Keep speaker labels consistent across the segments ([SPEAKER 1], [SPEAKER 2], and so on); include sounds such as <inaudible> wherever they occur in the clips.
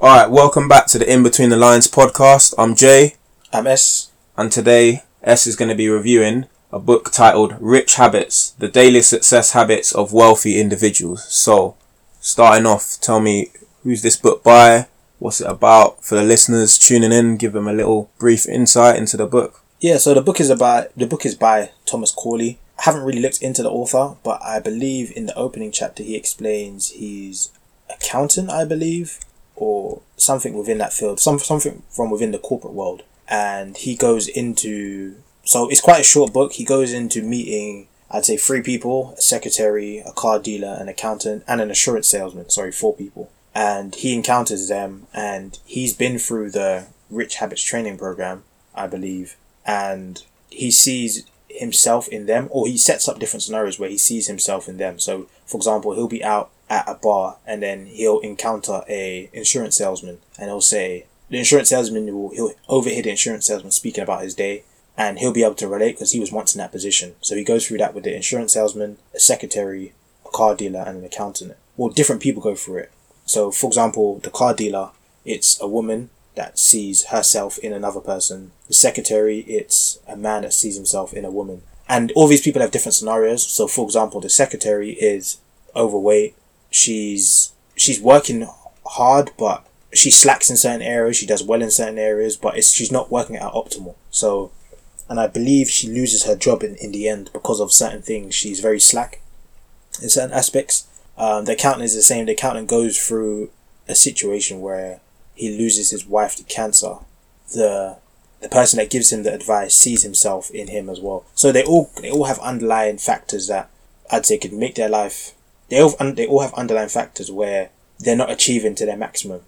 [SPEAKER 1] All right, welcome back to the In Between the Lines podcast. I'm Jay,
[SPEAKER 2] I'm S.
[SPEAKER 1] and today S is going to be reviewing a book titled Rich Habits: The Daily Success Habits of Wealthy Individuals. So, starting off, tell me who's this book by? What's it about? For the listeners tuning in, give them a little brief insight into the book.
[SPEAKER 2] Yeah, so the book is about the book is by Thomas Corley. I haven't really looked into the author, but I believe in the opening chapter he explains he's accountant, I believe, or something within that field, some something from within the corporate world. And he goes into so it's quite a short book. He goes into meeting I'd say three people, a secretary, a car dealer, an accountant, and an assurance salesman. Sorry, four people. And he encounters them and he's been through the Rich Habits training program, I believe, and he sees himself in them or he sets up different scenarios where he sees himself in them. So for example, he'll be out at a bar and then he'll encounter a insurance salesman and he'll say the insurance salesman will he'll overhear the insurance salesman speaking about his day and he'll be able to relate because he was once in that position. So he goes through that with the insurance salesman, a secretary, a car dealer, and an accountant. Well, different people go through it. So, for example, the car dealer, it's a woman that sees herself in another person. The secretary, it's a man that sees himself in a woman. And all these people have different scenarios. So, for example, the secretary is overweight. She's she's working hard, but she slacks in certain areas. She does well in certain areas, but it's she's not working at optimal. So, and I believe she loses her job in, in the end because of certain things. She's very slack in certain aspects. Um, the accountant is the same. The accountant goes through a situation where he loses his wife to cancer. The the person that gives him the advice sees himself in him as well. So they all they all have underlying factors that I'd say could make their life. They all they all have underlying factors where they're not achieving to their maximum.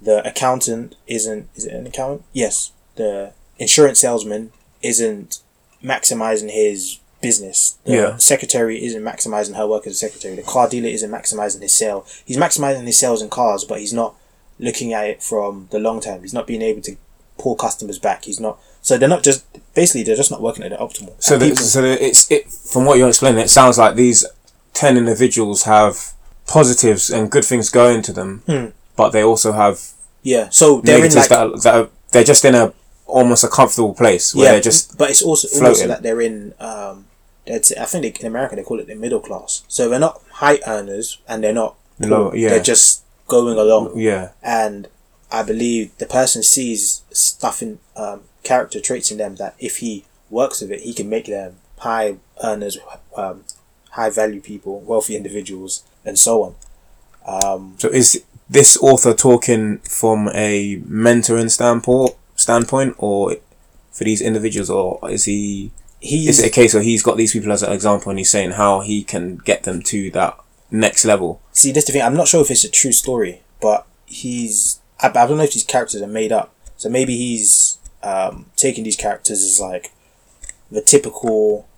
[SPEAKER 2] The accountant isn't is it an accountant? Yes. The insurance salesman isn't maximizing his business. The
[SPEAKER 1] Yeah.
[SPEAKER 2] secretary isn't maximizing her work as a secretary. The car dealer isn't maximizing his sale. He's maximizing his sales in cars, but he's not looking at it from the long term. He's not being able to pull customers back. He's not. So they're not just basically they're just not working at the optimal.
[SPEAKER 1] So, the,
[SPEAKER 2] people-
[SPEAKER 1] so the, it's it from what you're explaining. It sounds like these ten individuals have positives and good things going to them,
[SPEAKER 2] Hmm.
[SPEAKER 1] but they also have
[SPEAKER 2] yeah. So they're in like
[SPEAKER 1] that, are, that are, they're just in a almost a comfortable place where
[SPEAKER 2] yeah,
[SPEAKER 1] they're just
[SPEAKER 2] but it's also also
[SPEAKER 1] floating.
[SPEAKER 2] that they're in. Um, that's I think they, in America they call it the middle class. So they're not high earners and they're not poor.
[SPEAKER 1] Low, yeah.
[SPEAKER 2] They're just going along.
[SPEAKER 1] yeah
[SPEAKER 2] and I believe the person sees stuff in um, character traits in them that if he works with it, he can make them high earners, um, high value people, wealthy individuals, and so on. Um,
[SPEAKER 1] So is this author talking from a mentoring standpoint, standpoint, or for these individuals, or is he?
[SPEAKER 2] he's
[SPEAKER 1] Is it a case where he's got these people as an example, and he's saying how he can get them to that next level?
[SPEAKER 2] see this is the thing. I'm not sure if it's a true story, but he's I, I don't know if these characters are made up. So maybe he's um, taking these characters as like the typical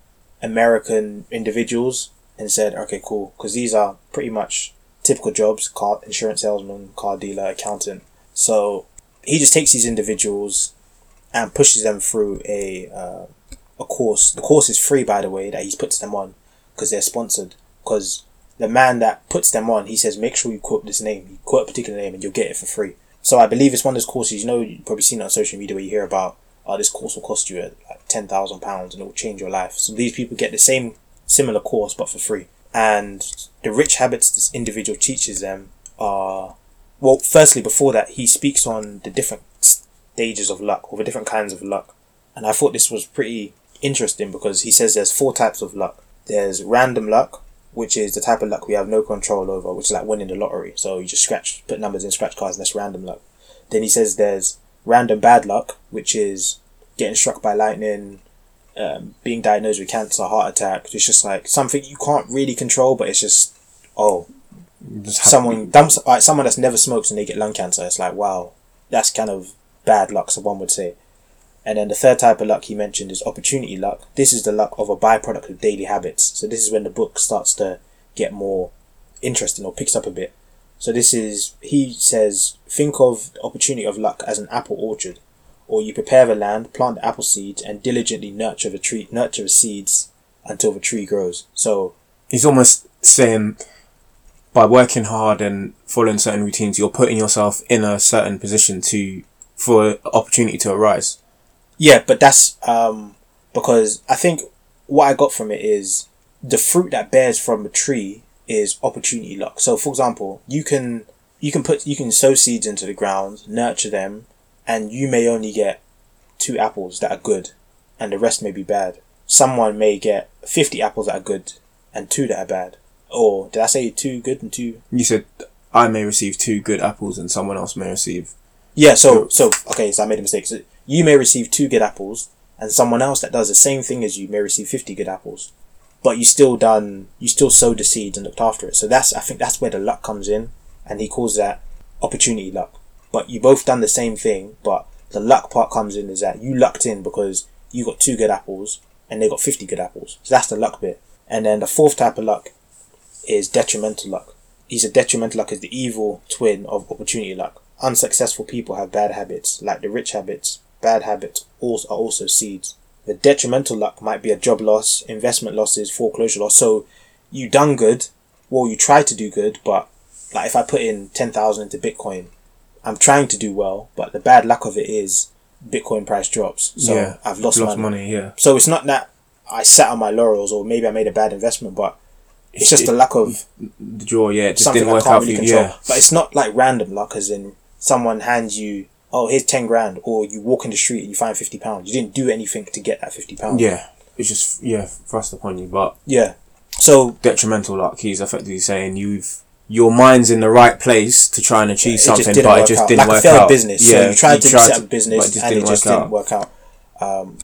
[SPEAKER 2] American individuals and said, okay, cool, because these are pretty much typical jobs: car insurance salesman, car dealer, accountant. So he just takes these individuals and pushes them through a uh, a course. The course is free, by the way, that he puts them on because they're sponsored. Because the man that puts them on, he says, make sure you quote this name. You quote a particular name and you'll get it for free. So I believe it's one of those courses, you know, you've probably seen it on social media where you hear about, oh, this course will cost you uh, like £10,000 and it will change your life. So these people get the same similar course but for free. And the rich habits this individual teaches them are, well, firstly, before that, he speaks on the different stages of luck or the different kinds of luck. And I thought this was pretty interesting because he says there's four types of luck. There's random luck, which is the type of luck we have no control over, which is like winning the lottery. So you just scratch, put numbers in scratch cards, and that's random luck. Then he says there's random bad luck, which is getting struck by lightning, um, being diagnosed with cancer, heart attack. It's just like something you can't really control, but it's just oh,
[SPEAKER 1] Just
[SPEAKER 2] someone dumps like someone that's never smokes and they get lung cancer. It's like wow, that's kind of bad luck. So one would say. And then the third type of luck he mentioned is opportunity luck. This is the luck of a byproduct of daily habits. So this is when the book starts to get more interesting or picks up a bit. So this is he says think of the opportunity of luck as an apple orchard, or you prepare the land, plant the apple seeds, and diligently nurture the tree, nurture the seeds until the tree grows. So
[SPEAKER 1] he's almost saying by working hard and following certain routines, you're putting yourself in a certain position to for opportunity to arise.
[SPEAKER 2] Yeah, but that's um because I think what I got from it is the fruit that bears from a tree is opportunity luck. So for example, you can you can put you can sow seeds into the ground, nurture them, and you may only get two apples that are good and the rest may be bad. Someone may get fifty apples that are good and two that are bad. Or did I say two good and two
[SPEAKER 1] You said I may receive two good apples and someone else may receive
[SPEAKER 2] Yeah, so so okay, so I made a mistake. So you may receive two good apples, and someone else that does the same thing as you may receive fifty good apples. But you still done you still sowed the seeds and looked after it. So that's I think that's where the luck comes in, and he calls that opportunity luck. But you both done the same thing, but the luck part comes in is that you lucked in because you got two good apples and they got fifty good apples. So that's the luck bit. And then the fourth type of luck is detrimental luck. He said detrimental luck is the evil twin of opportunity luck. Unsuccessful people have bad habits, like the rich habits. Bad habits also are also seeds. The detrimental luck might be a job loss, investment losses, foreclosure loss. So you done good, well you tried to do good, but like if I put in ten thousand into Bitcoin, I'm trying to do well, but the bad luck of it is Bitcoin price drops. So
[SPEAKER 1] yeah,
[SPEAKER 2] I've lost,
[SPEAKER 1] lost
[SPEAKER 2] money.
[SPEAKER 1] money. Yeah,
[SPEAKER 2] So it's not that I sat on my laurels or maybe I made a bad investment, but it's just the luck of
[SPEAKER 1] the draw. Yeah, it just
[SPEAKER 2] something
[SPEAKER 1] didn't
[SPEAKER 2] I
[SPEAKER 1] work
[SPEAKER 2] can't
[SPEAKER 1] out for
[SPEAKER 2] really
[SPEAKER 1] you.
[SPEAKER 2] control.
[SPEAKER 1] Yeah,
[SPEAKER 2] But it's not like random luck, as in someone hands you, oh, here's 10 grand, or you walk in the street and you find 50 pounds. You didn't do anything to get that 50 pounds.
[SPEAKER 1] yeah. It's just yeah thrust upon you, but
[SPEAKER 2] Yeah. So,
[SPEAKER 1] detrimental luck. He's effectively saying you've your mind's in the right place to try and achieve
[SPEAKER 2] it
[SPEAKER 1] something,
[SPEAKER 2] just didn't
[SPEAKER 1] but
[SPEAKER 2] work
[SPEAKER 1] just
[SPEAKER 2] out.
[SPEAKER 1] didn't
[SPEAKER 2] like
[SPEAKER 1] work
[SPEAKER 2] a failed
[SPEAKER 1] out.
[SPEAKER 2] business. so you tried to set up a
[SPEAKER 1] but
[SPEAKER 2] business
[SPEAKER 1] it
[SPEAKER 2] and it just didn't work out. Um,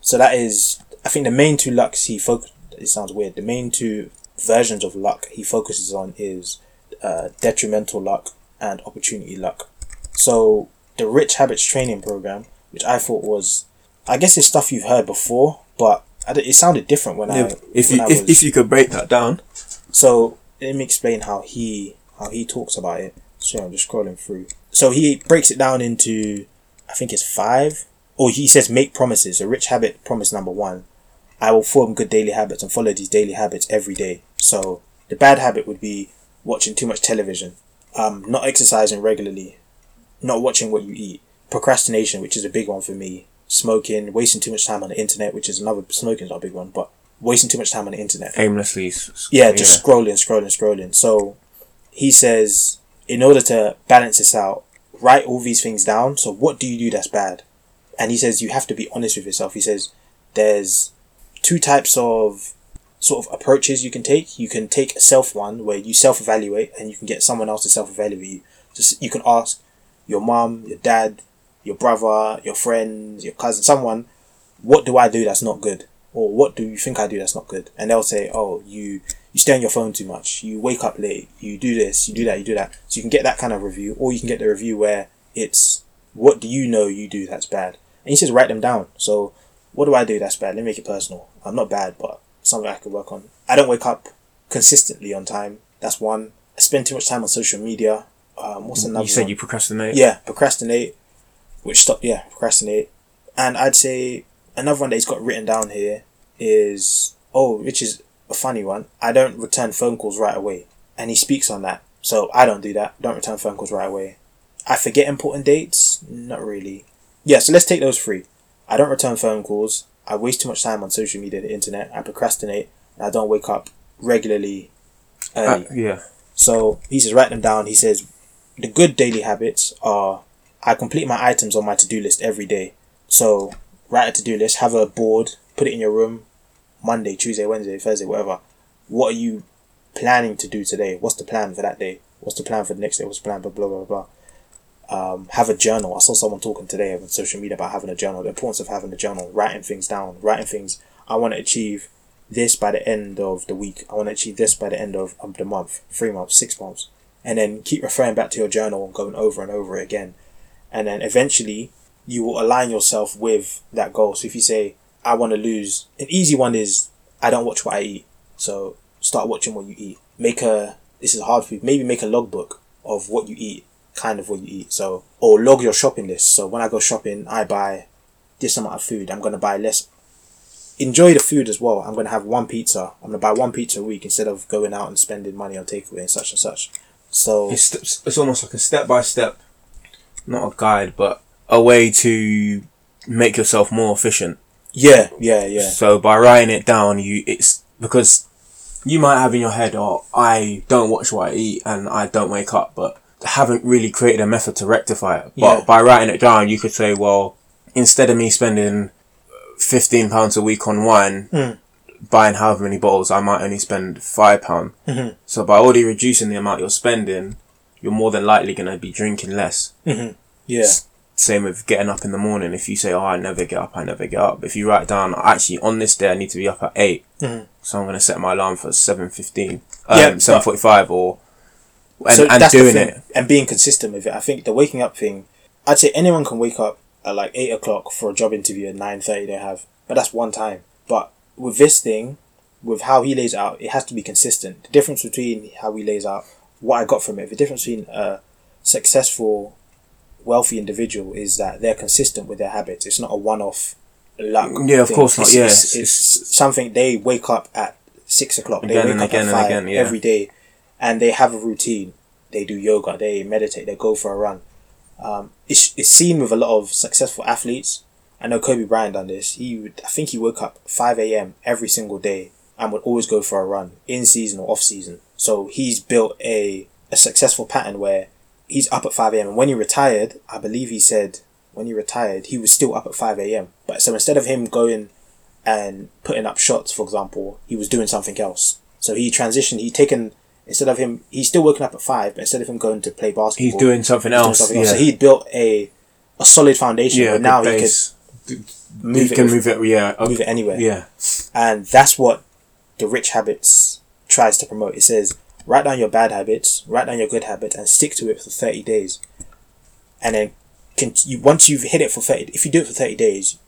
[SPEAKER 2] so that is, I think the main two lucks he focus. It sounds weird. The main two versions of luck he focuses on is uh, detrimental luck and opportunity luck. So the Rich Habits Training Program, which I thought was, I guess it's stuff you've heard before, but it sounded different when
[SPEAKER 1] Yeah,
[SPEAKER 2] I
[SPEAKER 1] if
[SPEAKER 2] when
[SPEAKER 1] you
[SPEAKER 2] I
[SPEAKER 1] if,
[SPEAKER 2] was-
[SPEAKER 1] if you could break that down,
[SPEAKER 2] so let me explain how he how he talks about it. So I'm just scrolling through. So he breaks it down into I think it's five. Or he says make promises. A rich habit promise number one. I will form good daily habits and follow these daily habits every day. So the bad habit would be watching too much television, um, not exercising regularly, not watching what you eat, procrastination, which is a big one for me, smoking, wasting too much time on the internet, which is another smoking is not a big one, but wasting too much time on the internet
[SPEAKER 1] aimlessly. s- s-
[SPEAKER 2] yeah, just scrolling, scrolling, scrolling. So he says, in order to balance this out, write all these things down. So what do you do that's bad? And he says you have to be honest with yourself. He says there's two types of sort of approaches you can take. You can take a self one where you self evaluate and you can get someone else to self evaluate you. Just you can ask your mom, your dad, your brother, your friends, your cousin, someone, what do I do that's not good? Or what do you think I do that's not good? And they'll say, Oh, you you stay on your phone too much, you wake up late, you do this, you do that, you do that. So you can get that kind of review, or you can get the review where it's what do you know you do that's bad? And he says write them down. So what do I do that's bad? Let me make it personal. I'm not bad, but something I could work on. I don't wake up consistently on time. That's one. I spend too much time on social media. Um, what's another one?
[SPEAKER 1] You said
[SPEAKER 2] one?
[SPEAKER 1] you procrastinate.
[SPEAKER 2] Yeah, procrastinate, which stop. Yeah, procrastinate, and I'd say another one that he's got written down here is oh, which is a funny one. I don't return phone calls right away, and he speaks on that. So I don't do that. Don't return phone calls right away. I forget important dates. Not really. Yeah, so let's take those three. I don't return phone calls. I waste too much time on social media, the internet. I procrastinate, and I don't wake up regularly early.
[SPEAKER 1] Uh, yeah.
[SPEAKER 2] So he says, write them down. He says, the good daily habits are I complete my items on my to do list every day. So write a to do list, have a board, put it in your room, Monday, Tuesday, Wednesday, Thursday, whatever. What are you planning to do today? What's the plan for that day? What's the plan for the next day? What's the plan Blah blah, blah, blah. Um, have a journal. I saw someone talking today on social media about having a journal, the importance of having a journal, writing things down, writing things. I want to achieve this by the end of the week. I want to achieve this by the end of, of the month, three months, six months. And then keep referring back to your journal and going over and over it again. And then eventually you will align yourself with that goal. So if you say, I want to lose, an easy one is, I don't watch what I eat. So start watching what you eat. Make a, this is hard for you, maybe make a logbook of what you eat, kind of what you eat. So, or log your shopping list. So when I go shopping, I buy this amount of food. I'm going to buy less enjoy the food as well. I'm gonna have one pizza. I'm gonna buy one pizza a week instead of going out and spending money on takeaway and such and such. So
[SPEAKER 1] It's it's almost like a step by step, not a guide, but a way to make yourself more efficient.
[SPEAKER 2] yeah, yeah, yeah,
[SPEAKER 1] So by writing it down, you it's because you might have in your head, "Oh, I don't watch what I eat and I don't wake up," but haven't really created a method to rectify it. But
[SPEAKER 2] Yeah.
[SPEAKER 1] by writing it down, you could say, "Well, instead of me spending fifteen pounds a week on wine."
[SPEAKER 2] Mm.
[SPEAKER 1] Buying however many bottles, I might only spend five pound.
[SPEAKER 2] Mhm.
[SPEAKER 1] So by already reducing the amount you're spending, you're more than likely going to be drinking less.
[SPEAKER 2] yeah,
[SPEAKER 1] Same with getting up in the morning. If you say, "Oh, I never get up, I never get up," if you write down, "Actually, on this day, I need to be up at 8
[SPEAKER 2] Mhm.
[SPEAKER 1] so I'm going to set my alarm for seven fifteen,
[SPEAKER 2] Yeah,
[SPEAKER 1] um, seven forty-five, or and,
[SPEAKER 2] so
[SPEAKER 1] and doing it.
[SPEAKER 2] and being consistent with it. I think the waking up thing. I'd say anyone can wake up at like eight o'clock for a job interview at nine thirty. They have, but that's one time. With this thing, with how he lays it out, it has to be consistent. The difference between how he lays out what I got from it, the difference between a successful, wealthy individual is that they're consistent with their habits. It's not a one-off luck.
[SPEAKER 1] Yeah, of
[SPEAKER 2] thing.
[SPEAKER 1] course not.
[SPEAKER 2] It's,
[SPEAKER 1] Yeah,
[SPEAKER 2] it's,
[SPEAKER 1] it's-
[SPEAKER 2] it's something they wake up at six o'clock. They
[SPEAKER 1] Again
[SPEAKER 2] wake
[SPEAKER 1] and
[SPEAKER 2] up
[SPEAKER 1] again
[SPEAKER 2] at
[SPEAKER 1] and
[SPEAKER 2] five
[SPEAKER 1] again, yeah.
[SPEAKER 2] every day, and they have a routine. They do yoga. They meditate. They go for a run. Um, it's it's seen with a lot of successful athletes. I know Kobe Bryant done this. He would, I think he woke up five a.m. every single day and would always go for a run in season or off season. So he's built a a successful pattern where he's up at five a.m. and when he retired, I believe he said when he retired he was still up at five a.m. But so instead of him going and putting up shots, for example, he was doing something else. So he transitioned. He taken instead of him, he's still working up at five, but instead of him going to play basketball,
[SPEAKER 1] He's doing something
[SPEAKER 2] he's doing
[SPEAKER 1] else.
[SPEAKER 2] something
[SPEAKER 1] yeah,
[SPEAKER 2] else. So he'd built a a solid foundation
[SPEAKER 1] yeah.
[SPEAKER 2] now he could move it,
[SPEAKER 1] can
[SPEAKER 2] with-
[SPEAKER 1] move it. Yeah,
[SPEAKER 2] move it anywhere.
[SPEAKER 1] yeah.
[SPEAKER 2] And that's what the Rich Habits tries to promote. It says, write down your bad habits, write down your good habits, and stick to it for 30 days. And then can, you, once you've hit it for 30, if you do it for 30 days,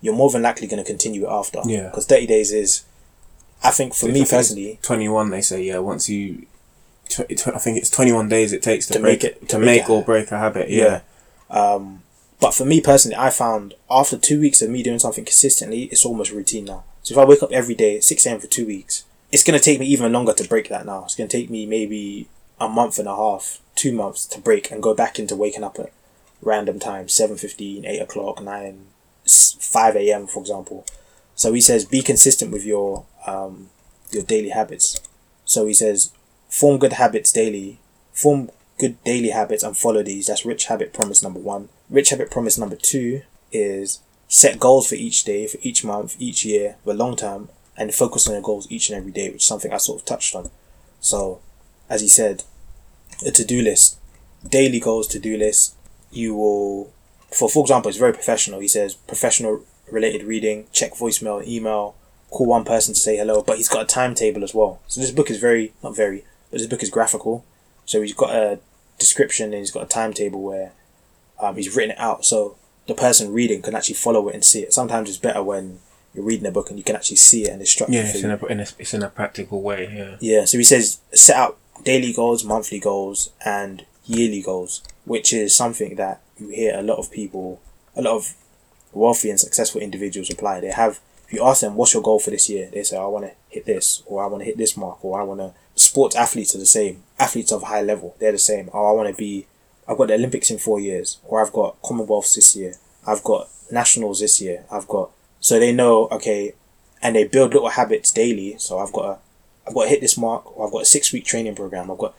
[SPEAKER 2] you're more than likely going to continue it after.
[SPEAKER 1] Yeah.
[SPEAKER 2] Because 30 days is, I think for me personally,
[SPEAKER 1] Twenty-one. They say yeah. Once you, tw- tw- I think it's twenty-one days it takes to,
[SPEAKER 2] To
[SPEAKER 1] break
[SPEAKER 2] make it-
[SPEAKER 1] to,
[SPEAKER 2] to
[SPEAKER 1] make
[SPEAKER 2] make
[SPEAKER 1] or break a habit. Yeah.
[SPEAKER 2] Um, but for me personally, I found after two weeks of me doing something consistently, it's almost routine now. So if I wake up every day at 6 a.m. for two weeks, it's going to take me even longer to break that now. It's going to take me maybe a month and a half, two months to break and go back into waking up at random times 7.15, 8 o'clock, 9, 5 a.m., for example. So he says, be consistent with your um, your daily habits. So he says, form good habits daily. Form good daily habits and follow these. That's rich habit promise number one. Rich habit promise number two is set goals for each day, for each month, each year, the long term, and focus on your goals each and every day, which is something I sort of touched on. So, as he said, a to do list, daily goals to do list. You will, for for example, it's very professional. He says professional related reading, check voicemail, email, call one person to say hello. But he's got a timetable as well. So this book is very not very, but this book is graphical. So he's got a description and he's got a timetable where um, he's written it out so the person reading can actually follow it and see it. Sometimes it's better when you're reading a book and you can actually see it and it's structured
[SPEAKER 1] Yeah, it's in a, in a it's in a practical way. Yeah.
[SPEAKER 2] Yeah, so he says set out daily goals, monthly goals, and yearly goals, which is something that you hear a lot of people, a lot of wealthy and successful individuals apply. They have, if you ask them, what's your goal for this year? They say, I want to hit this, or I want to hit this mark, or I want to. Sports athletes are the same. Athletes of high level, they're the same. Oh, I want to be. I've got the Olympics in four years, or I've got Commonwealths this year. I've got nationals this year. I've got. So they know, okay, and they build little habits daily. So I've got to, I've got to hit this mark, or I've got a six week training program. I've got,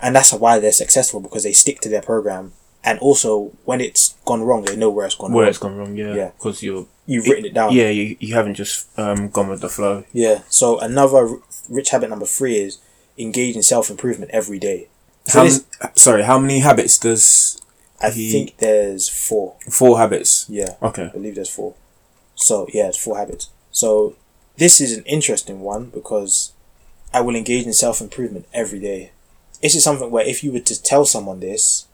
[SPEAKER 2] and that's why they're successful because they stick to their program. And also, when it's gone wrong, they know where it's gone
[SPEAKER 1] Where
[SPEAKER 2] wrong.
[SPEAKER 1] it's gone wrong. Yeah.
[SPEAKER 2] Yeah.
[SPEAKER 1] Because you're.
[SPEAKER 2] You've written it down.
[SPEAKER 1] Yeah, you, you haven't just um gone with the flow.
[SPEAKER 2] Yeah. So another rich habit number three is engage in self improvement every day. So
[SPEAKER 1] How,
[SPEAKER 2] this,
[SPEAKER 1] m- sorry, how many habits does
[SPEAKER 2] I
[SPEAKER 1] he-
[SPEAKER 2] think there's four.
[SPEAKER 1] four habits?
[SPEAKER 2] Yeah.
[SPEAKER 1] Okay.
[SPEAKER 2] I believe there's four. So yeah, it's four habits. So this is an interesting one because I will engage in self improvement every day. This is something where if you were to tell someone this,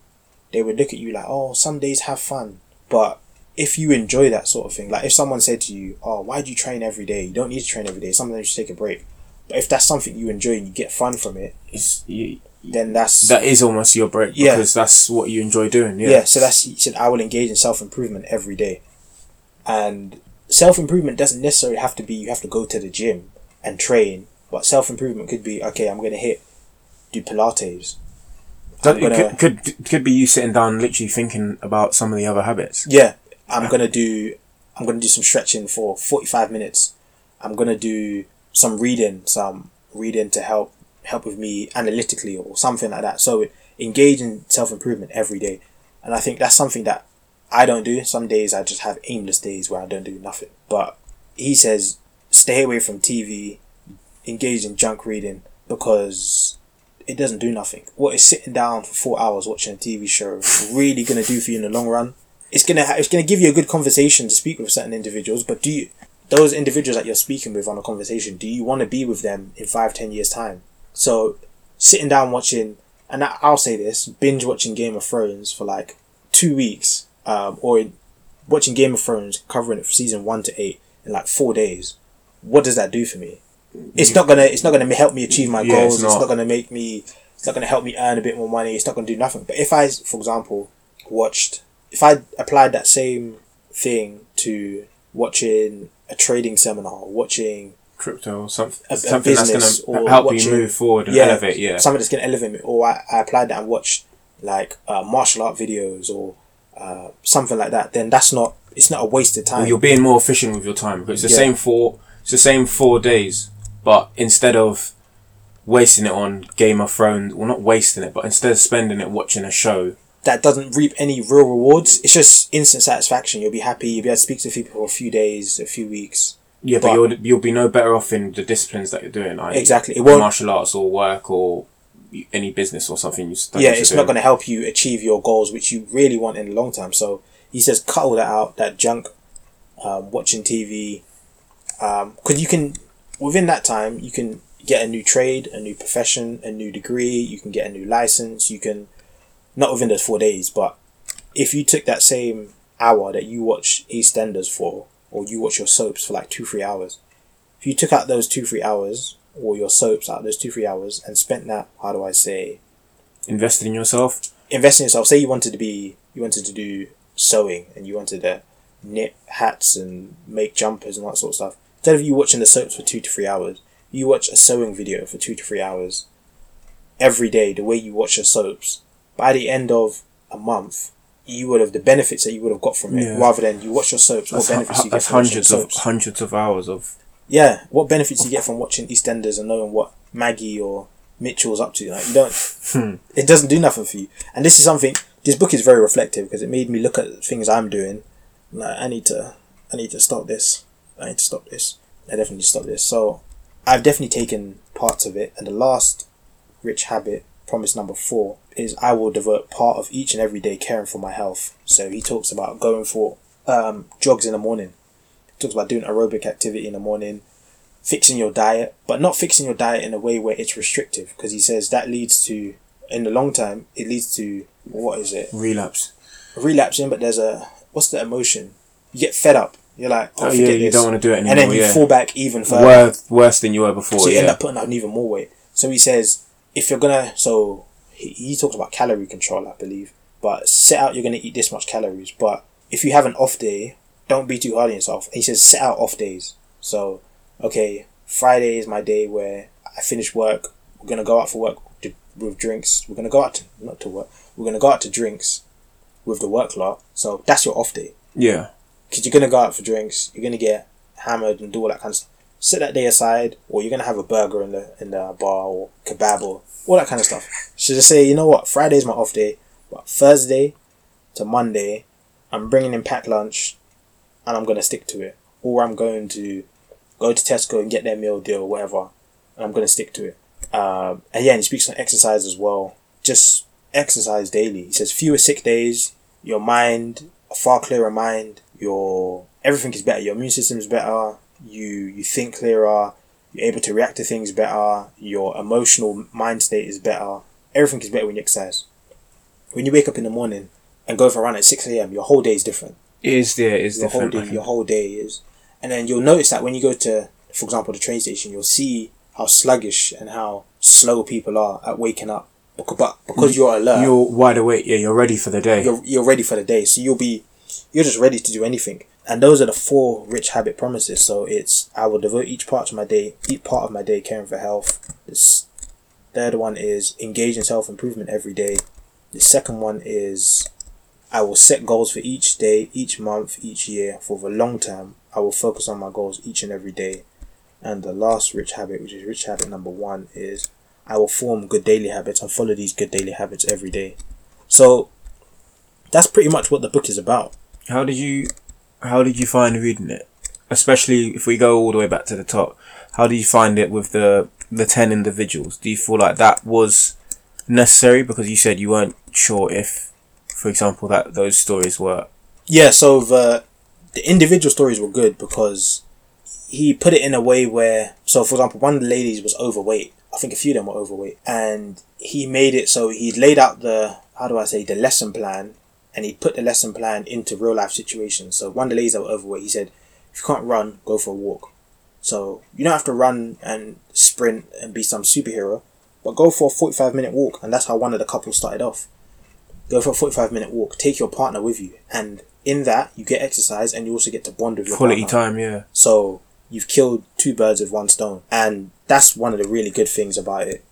[SPEAKER 2] they would look at you like, "Oh, some days have fun." But if you enjoy that sort of thing, like if someone said to you, "Oh, why do you train every day? You don't need to train every day. Sometimes you should take a break." But if that's something you enjoy and you get fun from it,
[SPEAKER 1] It's you,
[SPEAKER 2] then that's
[SPEAKER 1] that is almost your break
[SPEAKER 2] Yeah.
[SPEAKER 1] because that's what you enjoy doing. Yeah.
[SPEAKER 2] yeah. so that's said I will engage in self improvement every day, and self improvement doesn't necessarily have to be you have to go to the gym and train, but self improvement could be okay. I'm gonna hit do Pilates.
[SPEAKER 1] That,
[SPEAKER 2] gonna-
[SPEAKER 1] could, could could be you sitting down, literally thinking about some of the other habits.
[SPEAKER 2] Yeah, I'm gonna do. I'm gonna do some stretching for forty five minutes. I'm gonna do some reading, some reading to help help with me analytically or something like that. So engage in self improvement every day, and I think that's something that I don't do. Some days I just have aimless days where I don't do nothing. But he says stay away from TV, engage in junk reading because it doesn't do nothing. What is sitting down for four hours watching a TV show really gonna do for you in the long run? It's gonna ha- it's gonna give you a good conversation to speak with certain individuals, but do you those individuals that you're speaking with on a conversation, do you want to be with them in five, ten years time? So sitting down watching, and I'll say this, binge watching Game of Thrones for like two weeks, um, or watching Game of Thrones covering it from season one to eight in like four days. What does that do for me? It's not gonna. It's not gonna help me achieve my
[SPEAKER 1] Yeah,
[SPEAKER 2] goals.
[SPEAKER 1] it's
[SPEAKER 2] It's
[SPEAKER 1] not.
[SPEAKER 2] not gonna make me. It's not gonna help me earn a bit more money. It's not gonna do nothing. But if I, for example, watched, if I applied that same thing to watching a trading seminar, watching
[SPEAKER 1] Crypto or something,
[SPEAKER 2] A- a
[SPEAKER 1] something that's going to help
[SPEAKER 2] watching-
[SPEAKER 1] you move forward and
[SPEAKER 2] Yeah,
[SPEAKER 1] elevate. Yeah,
[SPEAKER 2] something that's gonna elevate me, or I, I applied that and watched like uh, martial art videos or uh, something like that, then that's not. It's not a waste of time.
[SPEAKER 1] Well, you're being more efficient with your time because it's the
[SPEAKER 2] Yeah.
[SPEAKER 1] same four. It's the same four days, but instead of wasting it on Game of Thrones, well, not wasting it, but instead of spending it watching a show,
[SPEAKER 2] that doesn't reap any real rewards. It's just instant satisfaction. You'll be happy. You'll be able to speak to people for a few days, a few weeks.
[SPEAKER 1] Yeah, but,
[SPEAKER 2] But-
[SPEAKER 1] you'll you'll be no better off in the disciplines that you're doing, like
[SPEAKER 2] Exactly. It won't.
[SPEAKER 1] martial arts or work or any business or something. You
[SPEAKER 2] yeah, it's not going to help you achieve your goals, which you really want in the long term. So he says, cut all that out, that junk, um, watching TV, because you can within that time you can get a new trade, a new profession, a new degree. You can get a new license. You can not within those four days, but if you took that same hour that you watch EastEnders for, or you watch your soaps for like two three hours, if you took out those two three hours or your soaps out those two three hours and spent that, how do I say?
[SPEAKER 1] invested in yourself.
[SPEAKER 2] invest in yourself. Say you wanted to be, you wanted to do sewing and you wanted to knit hats and make jumpers and that sort of stuff. Instead of you watching the soaps for two to three hours, you watch a sewing video for two to three hours every day. The way you watch your soaps, by the end of a month, you would have the benefits that you would have got from it,
[SPEAKER 1] Yeah.
[SPEAKER 2] rather than you watch your soaps. What benefits
[SPEAKER 1] hu-
[SPEAKER 2] you get
[SPEAKER 1] that's
[SPEAKER 2] from
[SPEAKER 1] hundreds of
[SPEAKER 2] soaps?
[SPEAKER 1] hundreds of hours of
[SPEAKER 2] Yeah, what benefits you get from watching EastEnders and knowing what Maggie or Mitchell's up to? Like you don't.
[SPEAKER 1] Hmm.
[SPEAKER 2] It doesn't do nothing for you. And this is something. This book is very reflective because it made me look at things I'm doing. Like I need to, I need to stop this. I need to stop this. I definitely stop this. So, I've definitely taken parts of it. And the last rich habit, promise number four, is I will devote part of each and every day caring for my health. So he talks about going for um, jogs in the morning talks about doing aerobic activity in the morning, fixing your diet, but not fixing your diet in a way where it's restrictive, because he says that leads to, in the long term, it leads to what is it?
[SPEAKER 1] relapse.
[SPEAKER 2] Relapsing, but there's a what's the emotion? You get fed up. You're like, oh,
[SPEAKER 1] Oh, yeah, you
[SPEAKER 2] this.
[SPEAKER 1] don't want to do it anymore.
[SPEAKER 2] and then you
[SPEAKER 1] yeah.
[SPEAKER 2] fall back even further.
[SPEAKER 1] worse, worse than you were before.
[SPEAKER 2] So you
[SPEAKER 1] yeah.
[SPEAKER 2] end up putting on even more weight. So he says, if you're gonna, so he, he talks about calorie control, I believe. But set out you're gonna eat this much calories. But if you have an off day, don't be too hard on yourself. And he says set out off days. So, okay, Friday is my day where I finish work. We're gonna go out for work to, with drinks. We're gonna go out to not to work. We're gonna go out to drinks with the work lot. So that's your off day
[SPEAKER 1] yeah.
[SPEAKER 2] because you're gonna go out for drinks, you're gonna get hammered and do all that kind of stuff. Set that day aside, or you're gonna have a burger in the in the bar or kebab or all that kind of stuff. So just say, you know what, Friday's my off day, but Thursday to Monday, I'm bringing in packed lunch, and I'm gonna stick to it. Or I'm going to go to Tesco and get their meal deal, or whatever, and I'm gonna stick to it. Um, and yeah, and he speaks on exercise as well. Just exercise daily. He says fewer sick days, your mind, a far clearer mind, your everything is better. Your immune system is better. You you think clearer. You're able to react to things better. Your emotional mind state is better. Everything is better when you exercise. When you wake up in the morning and go for a run at six a.m., your whole day is different.
[SPEAKER 1] It is yeah,
[SPEAKER 2] Your whole
[SPEAKER 1] different. I
[SPEAKER 2] day, your whole day is, and then you'll notice that when you go to, for example, the train station, you'll see how sluggish and how slow people are at waking up. Because, but because you're alert,
[SPEAKER 1] You're wide awake. Yeah, you're ready for the day.
[SPEAKER 2] you're, you're ready for the day. So you'll be, you're just ready to do anything. And those are the four rich habit promises. So it's I will devote each part of my day, each part of my day caring for health. This third one is engage in self improvement every day. The second one is I will set goals for each day, each month, each year. For the long term, I will focus on my goals each and every day. And the last rich habit, which is rich habit number one, is I will form good daily habits and follow these good daily habits every day. So that's pretty much what the book is about.
[SPEAKER 1] How did you how did you find reading it? Especially if we go all the way back to the top. How did you find it with the the ten individuals? Do you feel like that was necessary because you said you weren't sure if, for example, that those stories were
[SPEAKER 2] Yeah, so the the individual stories were good because he put it in a way where so for example one of the ladies was overweight. I think a few of them were overweight. And he made it so he laid out the how do I say the lesson plan and he put the lesson plan into real life situations. So one of the ladies that were overweight, he said, if you can't run, go for a walk. So you don't have to run and sprint and be some superhero, but go for a 45 minute walk. And that's how one of the couples started off. Go for a 45 minute walk, take your partner with you. And in that, you get exercise and you also get to bond with your
[SPEAKER 1] quality
[SPEAKER 2] partner.
[SPEAKER 1] time? Yeah.
[SPEAKER 2] So you've killed two birds with one stone. And that's one of the really good things about it.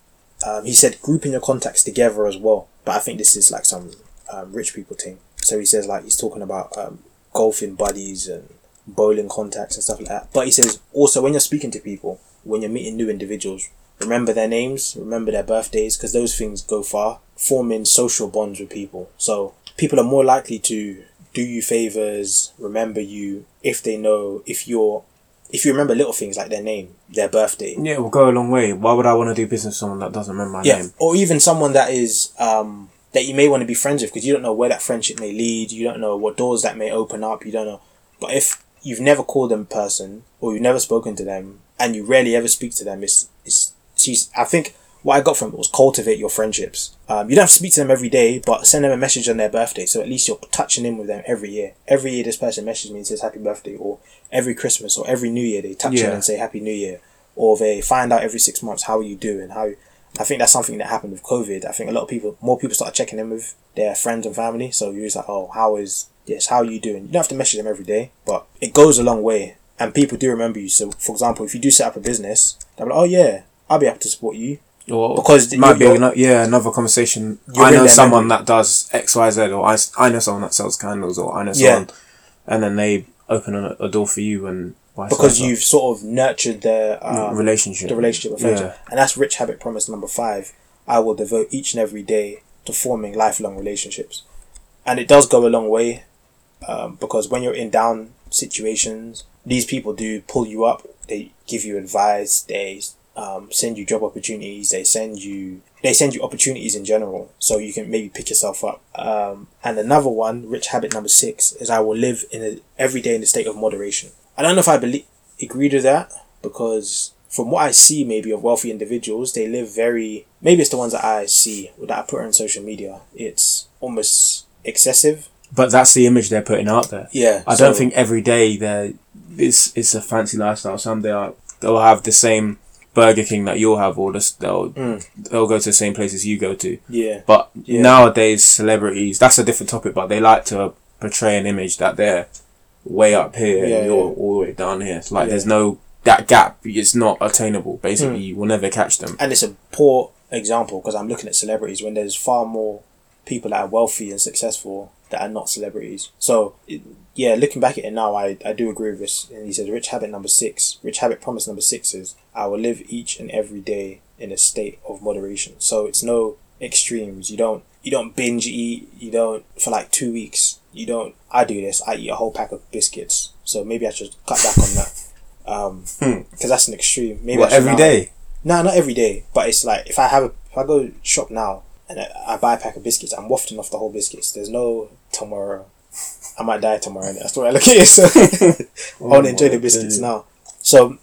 [SPEAKER 2] Um, he said grouping your contacts together as well. But I think this is like some um, rich people thing. So he says like he's talking about um, golfing buddies and bowling contacts and stuff like that. But he says also when you're speaking to people, when you're meeting new individuals, remember their names, remember their birthdays, because those things go far. Forming social bonds with people. So people are more likely to do you favors, remember you if they know if you're if you remember little things like their name, their birthday,
[SPEAKER 1] Yeah, it will go a long way. Why would I want to do business with someone that doesn't remember my
[SPEAKER 2] yeah,
[SPEAKER 1] name?
[SPEAKER 2] or even someone that is um that you may want to be friends with because you don't know where that friendship may lead. You don't know what doors that may open up. You don't know. But if you've never called them person or you've never spoken to them and you rarely ever speak to them, it's it's. She's, I think what I got from it was cultivate your friendships. Um, you don't have to speak to them every day, but send them a message on their birthday. So at least you're touching in with them every year. Every year, this person messages me and says happy birthday, or every Christmas or every New Year they touch in and say happy New Year, or they find out every six months how are you do and how. I think that's something that happened with COVID. I think a lot of people, more people started checking in with their friends and family. So you're just like, oh, how is this? how are you doing? You don't have to message them every day, but it goes a long way. And people do remember you. So, for example, if you do set up a business, they're like, oh yeah, I'll be able to support you.
[SPEAKER 1] Or
[SPEAKER 2] Because
[SPEAKER 1] it might be
[SPEAKER 2] you're-
[SPEAKER 1] yeah another conversation. I know someone
[SPEAKER 2] memory.
[SPEAKER 1] that does X Y Z, or I know someone that sells candles, or I know
[SPEAKER 2] Yeah.
[SPEAKER 1] someone, and then they open a, a door for you and
[SPEAKER 2] Because you've sort of nurtured their um,
[SPEAKER 1] relationship,
[SPEAKER 2] the relationship with.
[SPEAKER 1] Yeah.
[SPEAKER 2] And that's rich habit promise number five. I will devote each and every day to forming lifelong relationships. And it does go a long way um, because when you're in down situations, these people do pull you up. They give you advice. They um, send you job opportunities. They send you they send you opportunities in general, so you can maybe pick yourself up. Um, and another one, rich habit number six, is I will live in a, every day in the state of moderation. I don't know if I believe agree to that because from what I see, maybe of wealthy individuals, they live very. Maybe it's the ones that I see that I put on social media. It's almost excessive.
[SPEAKER 1] But that's the image they're putting out there.
[SPEAKER 2] Yeah,
[SPEAKER 1] I don't think every day they're it's it's a fancy lifestyle. Some they are they'll have the same Burger King that you'll have, or just they'll
[SPEAKER 2] Mm.
[SPEAKER 1] they'll go to the same places you go to.
[SPEAKER 2] Yeah,
[SPEAKER 1] But
[SPEAKER 2] Yeah.
[SPEAKER 1] nowadays, celebrities that's a different topic. But they like to portray an image that they're way up here
[SPEAKER 2] Yeah,
[SPEAKER 1] and you're
[SPEAKER 2] yeah.
[SPEAKER 1] all the way down here. It's like
[SPEAKER 2] Yeah.
[SPEAKER 1] there's no that gap. It's not attainable. Basically,
[SPEAKER 2] Mm.
[SPEAKER 1] you will never catch them.
[SPEAKER 2] and it's a poor example because I'm looking at celebrities when there's far more people that are wealthy and successful that are not celebrities. So, it, yeah, looking back at it now, I, I do agree with this. And he says, rich habit number six, rich habit promise number six is, I will live each and every day in a state of moderation. So it's no extremes. You don't you don't binge eat. You don't for like two weeks. You don't. I do this. I eat a whole pack of biscuits. So maybe I should cut back on that. Um,
[SPEAKER 1] Hmm.
[SPEAKER 2] because that's an extreme. Maybe
[SPEAKER 1] What, every
[SPEAKER 2] now-
[SPEAKER 1] day?
[SPEAKER 2] no, not every day, but it's like if I have a, if I go shop now and I, I buy a pack of biscuits, I'm wafting off the whole biscuits. There's no tomorrow. I might die tomorrow. And that's the way I look at it. So <laughs> I want to enjoy the biscuits
[SPEAKER 1] days.
[SPEAKER 2] now. So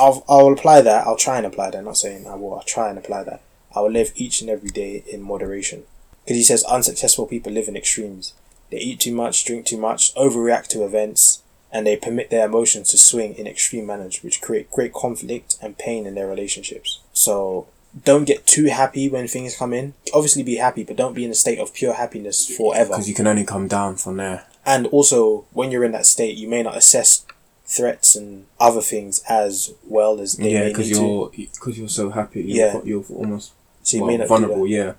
[SPEAKER 2] I'll I'll apply that. I'll try and apply that. I'm not saying I will. I'll try and apply that. I will live each and every day in moderation. Because he says unsuccessful people live in extremes. They eat too much, drink too much, overreact to events, and they permit their emotions to swing in extreme manners, which create great conflict and pain in their relationships. So don't get too happy when things come in. Obviously, be happy, but don't be in a state of pure happiness forever.
[SPEAKER 1] Because you can only come down from there.
[SPEAKER 2] And also, when you're in that state, you may not assess threats and other things as well as they
[SPEAKER 1] yeah,
[SPEAKER 2] may
[SPEAKER 1] because you're because you're so happy. You're,
[SPEAKER 2] Yeah.
[SPEAKER 1] you're almost
[SPEAKER 2] So you
[SPEAKER 1] well, vulnerable. Yeah,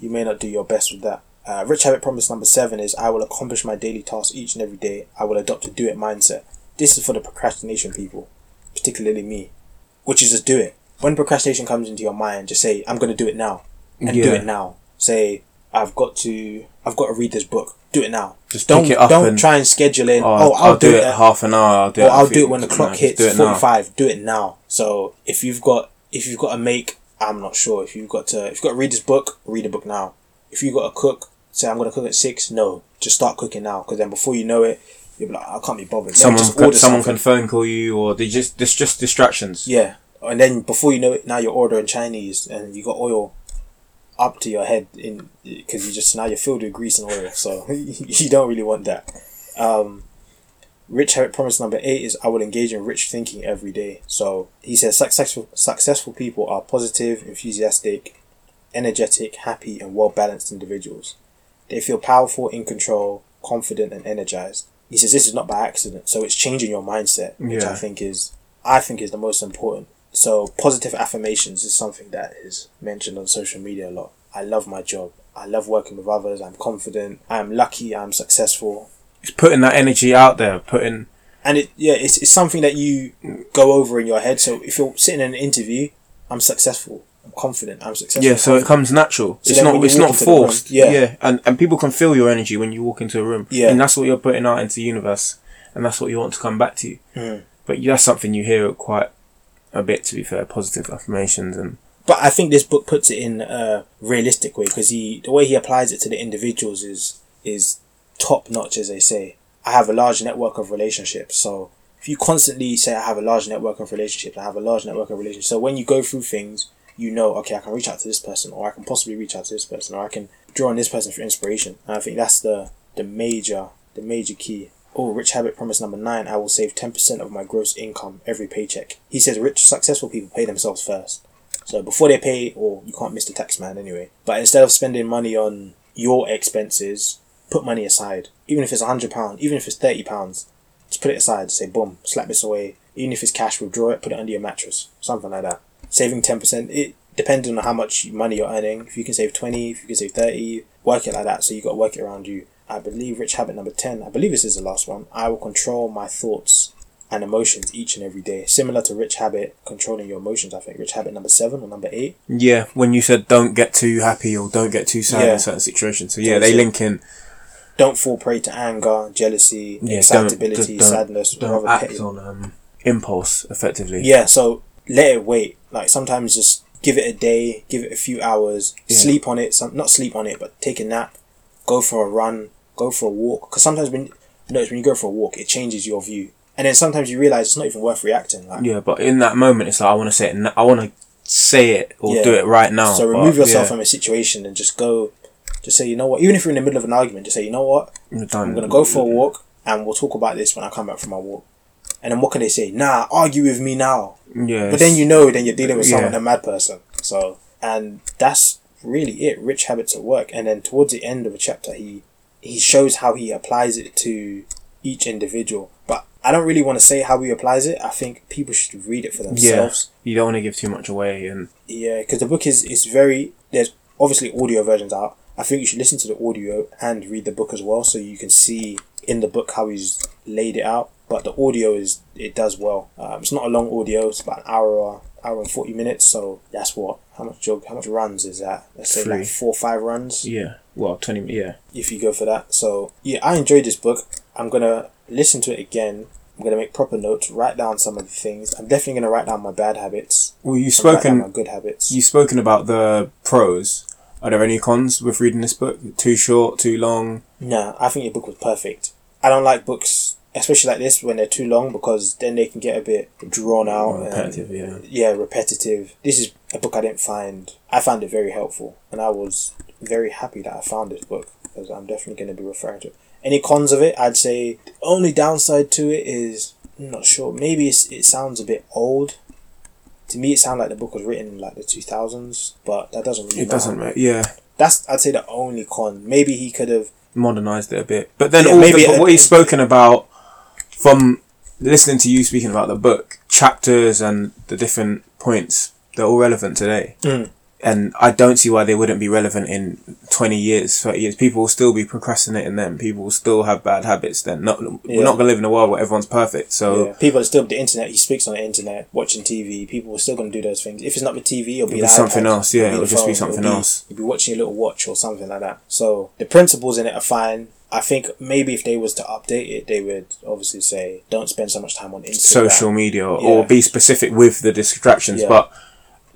[SPEAKER 2] You may not do your best with that. Uh, Rich Habit Promise number seven is I will accomplish my daily tasks each and every day. I will adopt a do it mindset. This is for the procrastination people, particularly me, which is just do it. When procrastination comes into your mind, just say, I'm going to do it now. And do it now. Say, I've got to, I've got to read this book. Do it now.
[SPEAKER 1] Just
[SPEAKER 2] don't,
[SPEAKER 1] pick it up
[SPEAKER 2] don't
[SPEAKER 1] and-
[SPEAKER 2] try and schedule in.
[SPEAKER 1] Oh,
[SPEAKER 2] Oh, I'll, do, it.
[SPEAKER 1] it half an hour. I'll do
[SPEAKER 2] or
[SPEAKER 1] it.
[SPEAKER 2] I'll do it when the clock hits
[SPEAKER 1] do it now.
[SPEAKER 2] forty five. Do it now. So if you've got if you've got to make, I'm not sure. If you've got to if you've got to read this book, read a book now. If you've got to cook, say I'm gonna cook at six. No, just start cooking now because then before you know it, you'll be like, I can't be bothered. Let
[SPEAKER 1] Someone,
[SPEAKER 2] just
[SPEAKER 1] can, someone
[SPEAKER 2] something.
[SPEAKER 1] can phone call you, or they just there's just distractions.
[SPEAKER 2] Yeah, and then before you know it, now you're ordering Chinese and you got oil up to your head in because you just now you're filled with grease and oil. So <laughs> you don't really want that. Um, rich habit promise number eight is I will engage in rich thinking every day. So he says successful successful people are positive, enthusiastic, energetic, happy, and well balanced individuals. They feel powerful, in control, confident, and energized. He says this is not by accident, so it's changing your mindset, which
[SPEAKER 1] Yeah.
[SPEAKER 2] I think is I think is the most important. So positive affirmations is something that is mentioned on social media a lot. I love my job. I love working with others. I'm confident. I'm lucky. I'm successful.
[SPEAKER 1] It's putting that energy out there, putting
[SPEAKER 2] And it yeah, it's, it's something that you go over in your head. So if you're sitting in an interview, I'm successful. I'm confident. I'm successful.
[SPEAKER 1] yeah, so it comes natural.
[SPEAKER 2] So
[SPEAKER 1] it's not it's not
[SPEAKER 2] the room,
[SPEAKER 1] forced.
[SPEAKER 2] yeah.
[SPEAKER 1] yeah, and and people can feel your energy when you walk into a room.
[SPEAKER 2] Yeah.
[SPEAKER 1] and that's what you're putting out into the universe, and that's what you want to come back to.
[SPEAKER 2] Mm.
[SPEAKER 1] But that's something you hear quite a bit. To be fair, positive affirmations and
[SPEAKER 2] but I think this book puts it in a realistic way because he the way he applies it to the individuals is is top notch as they say. I have a large network of relationships, so if you constantly say I have a large network of relationships, I have a large network of relationships. So when you go through things, you know, okay, I can reach out to this person, or I can possibly reach out to this person, or I can draw on this person for inspiration. And I think that's the the major the major key. Oh, rich habit promise number nine: I will save ten percent of my gross income every paycheck. He says rich successful people pay themselves first. So before they pay, or you can't miss the tax man anyway. But instead of spending money on your expenses, put money aside. Even if it's a hundred pound, even if it's thirty pounds, just put it aside. Say boom, slap this away. Even if it's cash, withdraw it, put it under your mattress, something like that. Saving ten percent. It depending on how much money you're earning. If you can save twenty, if you can save thirty, work it like that. So you got to work it around you. I believe rich habit number ten. I believe this is the last one. I will control my thoughts and emotions each and every day. Similar to Rich Habit, controlling your emotions, I think. Rich Habit number seven or number eight.
[SPEAKER 1] yeah, when you said don't get too happy or don't get too sad
[SPEAKER 2] Yeah.
[SPEAKER 1] in certain situations. So yeah, they link in.
[SPEAKER 2] Don't fall prey to anger, jealousy,
[SPEAKER 1] Yeah,
[SPEAKER 2] excitability,
[SPEAKER 1] don't- don't-
[SPEAKER 2] sadness, or
[SPEAKER 1] Don't act
[SPEAKER 2] petty.
[SPEAKER 1] on um, impulse effectively.
[SPEAKER 2] Yeah, so let it wait. Like sometimes just give it a day, give it a few hours,
[SPEAKER 1] Yeah.
[SPEAKER 2] sleep on it. Some not sleep on it, but take a nap, go for a run, go for a walk. Because sometimes when notice when you go for a walk, it changes your view. And then sometimes you realize it's not even worth reacting. Like
[SPEAKER 1] Yeah, but in that moment, it's like I want to say it. I want to say it or
[SPEAKER 2] Yeah.
[SPEAKER 1] do it right now.
[SPEAKER 2] So
[SPEAKER 1] but,
[SPEAKER 2] remove yourself
[SPEAKER 1] yeah,
[SPEAKER 2] from a situation and just go. Just say, you know what? Even if you're in the middle of an argument, just say, you know what? I'm gonna go for a walk, and we'll talk about this when I come back from my walk. And then what can they say? Nah, argue with me now.
[SPEAKER 1] Yeah,
[SPEAKER 2] But then you know, then you're dealing with someone,
[SPEAKER 1] Yeah.
[SPEAKER 2] a mad person. So, and that's really it. Rich habits at work. And then towards the end of a chapter, he he shows how he applies it to each individual. But I don't really want to say how he applies it. I think people should read it for themselves.
[SPEAKER 1] yeah, you don't want to give too much away, and
[SPEAKER 2] Yeah, because the book is is very. There's obviously audio versions out. I think you should listen to the audio and read the book as well, so you can see in the book how he's laid it out. But the audio is it does well. Um, it's not a long audio. It's about an hour, or hour and forty minutes. So that's what how much jog how much runs is that? Let's say
[SPEAKER 1] Three.
[SPEAKER 2] like four or five runs
[SPEAKER 1] yeah, well, twenty. Yeah,
[SPEAKER 2] if you go for that. So yeah, I enjoyed this book. I'm gonna listen to it again. I'm gonna make proper notes, write down some of the things. I'm definitely gonna write down my bad habits.
[SPEAKER 1] well, you've
[SPEAKER 2] and write down my
[SPEAKER 1] spoken.
[SPEAKER 2] good habits.
[SPEAKER 1] You've spoken about the pros. Are there any cons with reading this book? Too short, too long.
[SPEAKER 2] No, I think your book was perfect. I don't like books, especially like this, when they're too long because then they can get a bit drawn out. and-
[SPEAKER 1] repetitive, yeah.
[SPEAKER 2] Yeah, repetitive. This is a book I didn't find. I found it very helpful, and I was very happy that I found this book because I'm definitely going to be referring to it. Any cons of it? I'd say the only downside to it is I'm not sure. Maybe it's, it sounds a bit old. To me, it sounded like the book was written in like the two thousands, but that doesn't really.
[SPEAKER 1] It
[SPEAKER 2] matter
[SPEAKER 1] doesn't matter. Yeah,
[SPEAKER 2] that's I'd say the only con. Maybe he could have
[SPEAKER 1] modernized it a bit. But then
[SPEAKER 2] Yeah,
[SPEAKER 1] all
[SPEAKER 2] maybe
[SPEAKER 1] the,
[SPEAKER 2] it-
[SPEAKER 1] what he's spoken about from listening to you speaking about the book, chapters and the different points, they're all relevant today.
[SPEAKER 2] Mm.
[SPEAKER 1] And I don't see why they wouldn't be relevant in 20 years, 30 years. People will still be procrastinating then. People will still have bad habits then. Not,
[SPEAKER 2] Yeah.
[SPEAKER 1] We're not going to live in a world where everyone's perfect. So
[SPEAKER 2] Yeah. People are still the internet. He speaks on the internet, watching TV. People are still going to do those things. If it's not the TV, it'll be,
[SPEAKER 1] It'll be something
[SPEAKER 2] iPad,
[SPEAKER 1] else, yeah,
[SPEAKER 2] the
[SPEAKER 1] it'll just be something
[SPEAKER 2] it'll
[SPEAKER 1] else.
[SPEAKER 2] You'll be watching a little watch or something like that. So the principles in it are fine. I think maybe if they was to update it, they would obviously say don't spend so much time on Instagram.
[SPEAKER 1] social media or be specific with the distractions.
[SPEAKER 2] Yeah.
[SPEAKER 1] But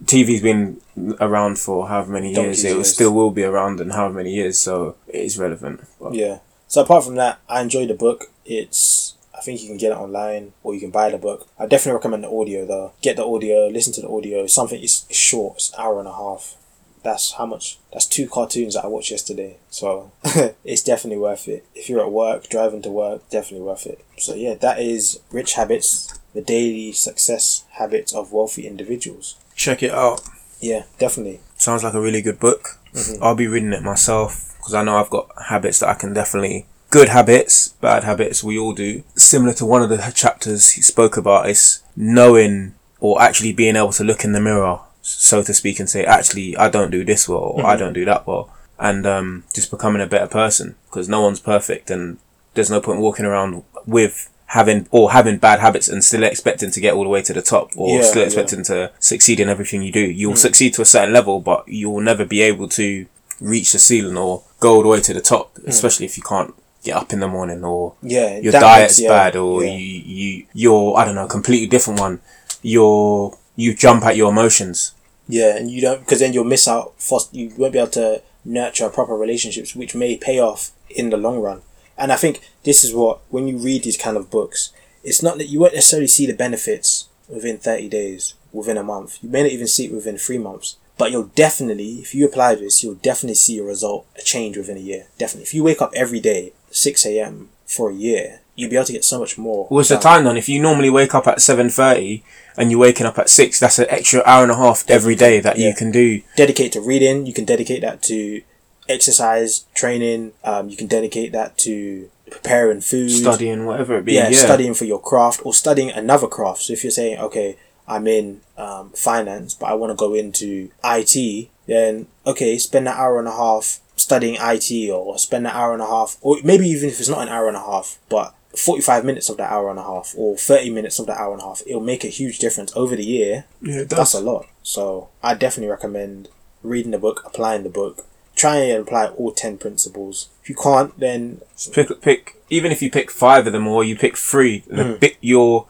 [SPEAKER 1] TV's been around for however many years. It will still will be around in however many years, so it is relevant. But
[SPEAKER 2] Yeah. So apart from that, I enjoyed the book. It's I think you can get it online or you can buy the book. I definitely recommend the audio though. Get the audio, listen to the audio. Something is short, it's an hour and a half. That's how much that's two cartoons that I watched yesterday. So <laughs> it's definitely worth it. If you're at work, driving to work, definitely worth it. So yeah, that is Rich Habits, the daily success habits of wealthy individuals.
[SPEAKER 1] Check it out.
[SPEAKER 2] Yeah, definitely.
[SPEAKER 1] Sounds like a really good book.
[SPEAKER 2] Mhm.
[SPEAKER 1] I'll be reading it myself because I know I've got habits that I can definitely. Good habits, bad habits, we all do. Similar to one of the chapters he spoke about is knowing or actually being able to look in the mirror, so to speak, and say, actually, I don't do this well, or I
[SPEAKER 2] Mhm.
[SPEAKER 1] don't do that well. And um, just becoming a better person because no one's perfect and there's no point walking around with having or having bad habits and still expecting to get all the way to the top or
[SPEAKER 2] Yeah,
[SPEAKER 1] still
[SPEAKER 2] yeah.
[SPEAKER 1] expecting to succeed in everything you do. You'll
[SPEAKER 2] Mm.
[SPEAKER 1] succeed to a certain level, but you'll never be able to reach the ceiling or go all the way to the top, especially if you can't get up in the morning or
[SPEAKER 2] Yeah.
[SPEAKER 1] your diet's
[SPEAKER 2] makes- yeah,
[SPEAKER 1] bad or
[SPEAKER 2] yeah.
[SPEAKER 1] you you you're I don't know, completely different one. You're you jump at your emotions.
[SPEAKER 2] Yeah, and you don't because then you'll miss out. You won't be able to nurture proper relationships, which may pay off in the long run. And I think this is what when you read these kind of books, it's not that you won't necessarily see the benefits within thirty days, within a month. You may not even see it within three months. But you'll definitely, if you apply this, you'll definitely see a result, a change within a year. Definitely. If you wake up every day, six a.m. for a year, you'll be able to get so much more.
[SPEAKER 1] What's the time then? If you normally wake up at seven thirty and you're waking up at six, that's an extra hour and a half every day that
[SPEAKER 2] Yeah.
[SPEAKER 1] you can do.
[SPEAKER 2] dedicate to reading. You can dedicate that to exercise, training. Um, you can dedicate that to preparing food,
[SPEAKER 1] Studying, whatever it be.
[SPEAKER 2] yeah,
[SPEAKER 1] Yeah,
[SPEAKER 2] studying for your craft or studying another craft. So if you're saying, okay, I'm in um, finance, but I want to go into IT, then okay, spend an hour and a half studying IT, or spend an hour and a half, or maybe even if it's not an hour and a half, but 45 minutes of that hour and a half or 30 minutes of that hour and a half it'll make a huge difference over the year
[SPEAKER 1] yeah, it
[SPEAKER 2] that's a lot. So I definitely recommend reading the book, applying the book, try and apply all ten principles. If you can't, then
[SPEAKER 1] pick pick even if you pick five of them or you pick three the
[SPEAKER 2] Mm.
[SPEAKER 1] bit your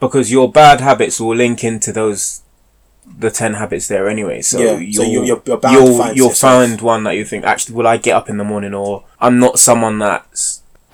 [SPEAKER 1] because your bad habits will link into those the 10 habits there anyway so
[SPEAKER 2] Yeah,
[SPEAKER 1] you'll,
[SPEAKER 2] so you're- you're- you're bound
[SPEAKER 1] you'll,
[SPEAKER 2] find
[SPEAKER 1] you'll find one that you think actually will I get up in the morning or I'm not someone that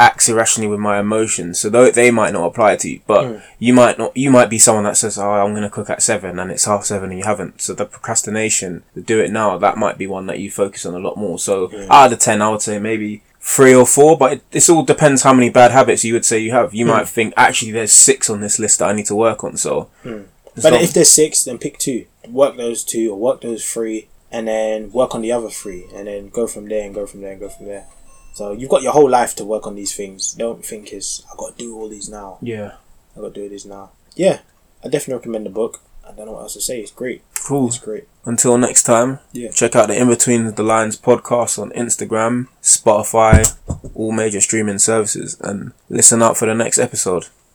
[SPEAKER 1] acts irrationally with my emotions so though they might not apply to you but
[SPEAKER 2] Mm.
[SPEAKER 1] you might not you might be someone that says oh I'm going to cook at 7 and it's half 7 and you haven't so the procrastination the do it now that might be one that you focus on a lot more so
[SPEAKER 2] Yeah.
[SPEAKER 1] out of the 10 I would say maybe three or four, but it, this all depends how many bad habits you would say you have. You
[SPEAKER 2] Hmm.
[SPEAKER 1] might think actually there's six on this list that I need to work on. So,
[SPEAKER 2] Hmm. but if there's six, then pick two. Work those two or work those three, and then work on the other three, and then go from there and go from there and go from there. So you've got your whole life to work on these things. Don't think it's I got to do all these now.
[SPEAKER 1] yeah,
[SPEAKER 2] I got to do these now. Yeah, I definitely recommend the book. I don't know what else to say. It's great.
[SPEAKER 1] cool.
[SPEAKER 2] It's great.
[SPEAKER 1] Until next time,
[SPEAKER 2] Yeah.
[SPEAKER 1] check out the In Between the Lines podcast on Instagram, Spotify, all major streaming services, and listen out for the next episode.